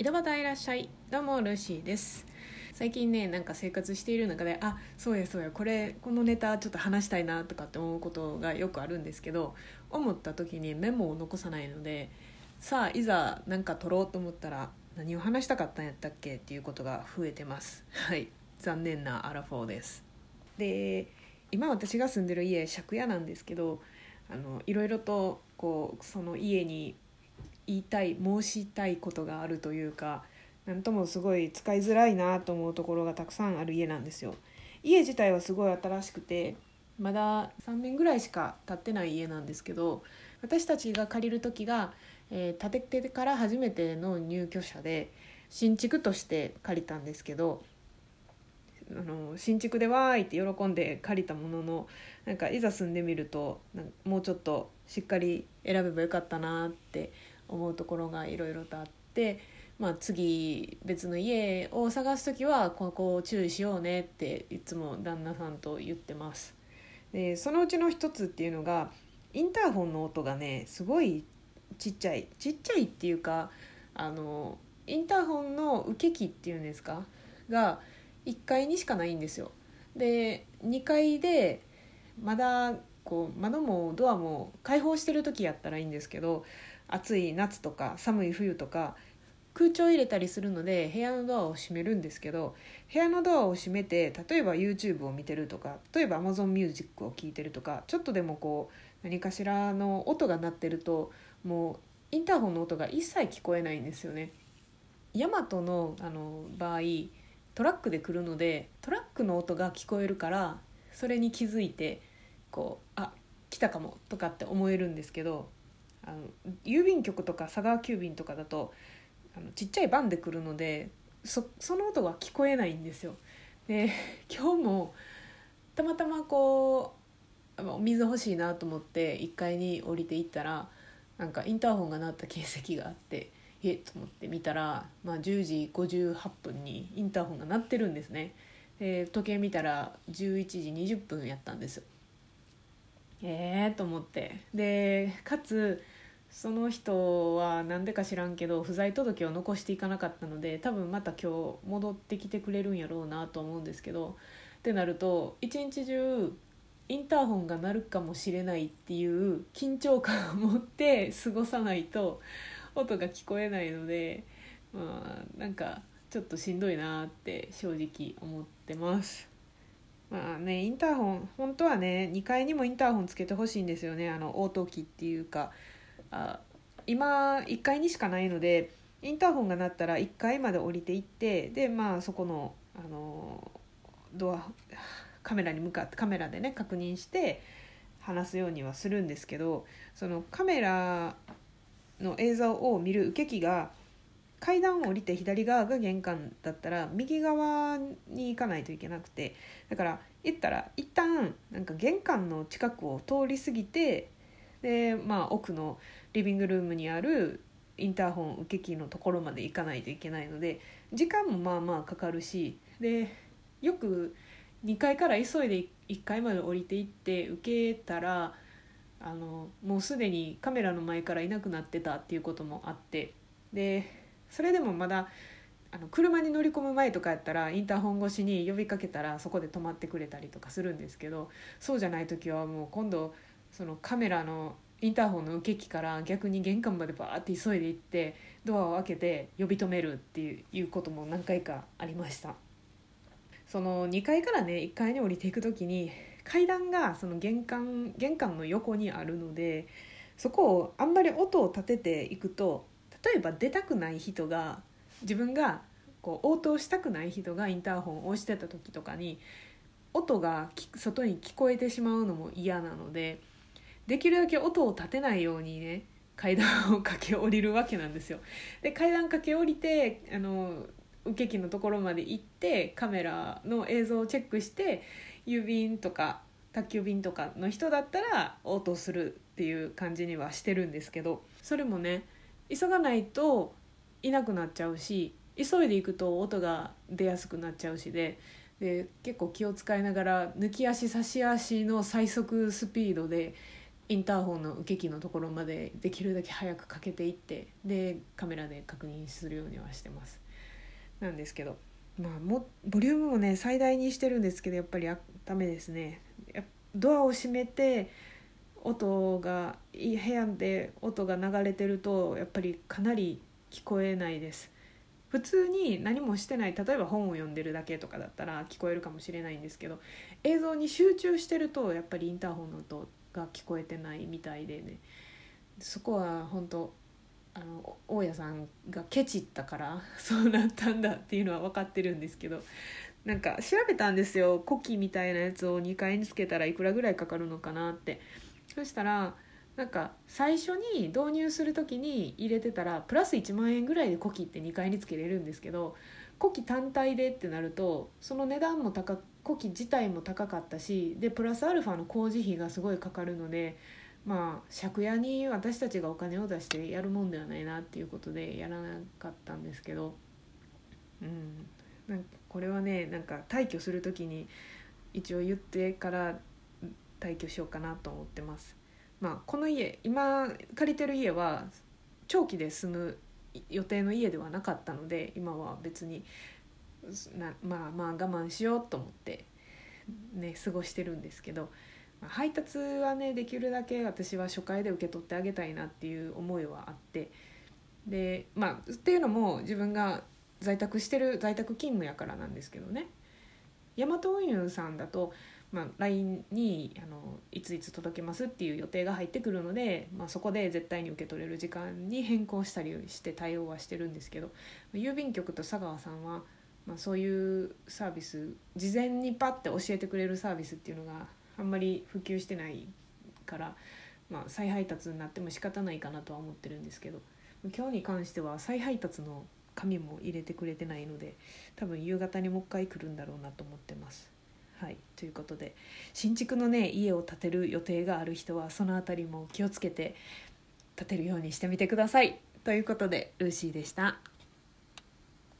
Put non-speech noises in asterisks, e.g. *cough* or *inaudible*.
井戸端いらっしゃいどうもルーシーです最近ねなんか生活している中であそうやそうやこれこのネタちょっと話したいなとかって思うことがよくあるんですけど思った時にメモを残さないのでさあいざ何か撮ろうと思ったら何を話したかったんやったっけ？っていうことが増えてます。はい。残念なアラフォーです。で今私が住んでる家借家なんですけどあのいろいろとこうその家に言いたい申したいことがあるというか何ともすごい使いづらいなと思うところがたくさんある家なんですよ。家自体はすごい新しくてまだ3年ぐらいしか経ってない家なんですけど私たちが借りる時が、えー、建ててから初めての入居者で新築として借りたんですけどあの新築でわーいって喜んで借りたもののなんかいざ住んでみるともうちょっとしっかり選べばよかったなって思うところがいろいろとあって、まあ、次別の家を探す時はここを注意しようねっていつも旦那さんと言ってます。でそのうちの一つっていうのがインターホンの音がねすごいちっちゃいちっちゃいっていうかあのインターホンの受け機っていうんですか？が1階にしかないんですよ。で2階でまだこう窓もドアも開放してる時やったらいいんですけど暑い夏とか寒い冬とか空調入れたりするので部屋のドアを閉めるんですけど部屋のドアを閉めて例えば YouTube を見てるとか例えば AmazonMusic を聴いてるとかちょっとでもこう何かしらの音が鳴ってるともうインターホンの音が一切聞こえないんですよね。ヤマトのあの場合トラックで来るのでトラックの音が聞こえるからそれに気づいてこうあ来たかもとかって思えるんですけどあの郵便局とか佐川急便とかだとあのちっちゃいバンで来るのでそその音が聞こえないんですよ。で *laughs* 今日もたまたまこうお水欲しいなと思って1階に降りていったらなんかインターホンが鳴った形跡があってえっと思って見たら、まあ、10時58分にインターホンが鳴ってるんですね。で時計見たら11時20分やったんですええー、と思ってでかつその人は何でか知らんけど不在届を残していかなかったので多分また今日戻ってきてくれるんやろうなと思うんですけどってなると一日中インターホンが鳴るかもしれないっていう緊張感を持って過ごさないと音が聞こえないのでまあなんかちょっとしんどいなって正直思ってます。まあねインターホン本当はね2階にもインターホンつけてほしいんですよね。あの応答機っていうか。あ今1階にしかないのでインターホンが鳴ったら1階まで降りていってでまあそこのあのドアカメラに向かってカメラでね確認して話すようにはするんですけどそのカメラの映像を見る受け機が階段を降りて左側が玄関だったら右側に行かないといけなくてだから行ったら一旦なんか玄関の近くを通り過ぎてでまあ奥のリビングルームにあるインターホン受け機のところまで行かないといけないので時間もまあまあかかるしでよく2階から急いで1階まで降りていって受けたらあのもうすでにカメラの前からいなくなってたっていうこともあってでそれでもまだあの車に乗り込む前とかやったらインターホン越しに呼びかけたらそこで止まってくれたりとかするんですけどそうじゃない時はもう今度そのカメラのインターホンの受け機から逆に玄関までバーって急いで行ってドアを開けて呼び止めるっていうことも何回かありました。その2階からね1階に降りていく時に階段がその玄関玄関の横にあるのでそこをあんまり音を立てていくと例えば出たくない人が自分がこう応答したくない人がインターホンを押してた時とかに音が外に聞こえてしまうのも嫌なのでできるだけ音を立てないようにね階段を駆け下りるわけなんですよ。で階段駆け下りてあの受け機のところまで行ってカメラの映像をチェックして郵便とか宅急便とかの人だったら応答するっていう感じにはしてるんですけどそれもね急がないといなくなっちゃうし急いでいくと音が出やすくなっちゃうしでで結構気を使いながら抜き足差し足の最速スピードでインターホンの受け機のところまでできるだけ早くかけていってでカメラで確認するようにはしてます。なんですけどまあもボリュームもね最大にしてるんですけどやっぱりダメですね。ドアを閉めて音が部屋で音が流れてるとやっぱりかなり聞こえないです。普通に何もしてない例えば本を読んでるだけとかだったら聞こえるかもしれないんですけど映像に集中してるとやっぱりインターホンの音が聞こえてないみたいでね。そこは本当あの大家さんがケチったから *laughs* そうなったんだっていうのは分かってるんですけどなんか調べたんですよ。コキみたいなやつを2階につけたらいくらぐらいかかるのかなって。そしたらなんか最初に導入する時に入れてたらプラス1万円ぐらいでコキって2階につけれるんですけどコキ単体でってなるとその値段も高コキ自体も高かったしでプラスアルファの工事費がすごいかかるのでまあ借家に私たちがお金を出してやるもんではないなっていうことでやらなかったんですけど、うん、なんかこれはねなんか退去する時に一応言ってから退去しようかなと思ってます。まあ、この家今借りてる家は長期で住む予定の家ではなかったので今は別になまあまあ我慢しようと思ってね過ごしてるんですけど、まあ、配達はねできるだけ私は初回で受け取ってあげたいなっていう思いはあってでまあっていうのも自分が在宅してる在宅勤務やからなんですけどねヤマト運輸さんだとまあ、LINE にあのいついつ届けますっていう予定が入ってくるので、まあ、そこで絶対に受け取れる時間に変更したりして対応はしてるんですけど郵便局と佐川さんは、まあ、そういうサービス事前にパッて教えてくれるサービスっていうのがあんまり普及してないから、まあ、再配達になっても仕方ないかなとは思ってるんですけど今日に関しては再配達の紙も入れてくれてないので多分夕方にもう一回来るんだろうなと思ってます。はいということで新築のね家を建てる予定がある人はその辺りも気をつけて建てるようにしてみてください。ということでルーシーでした。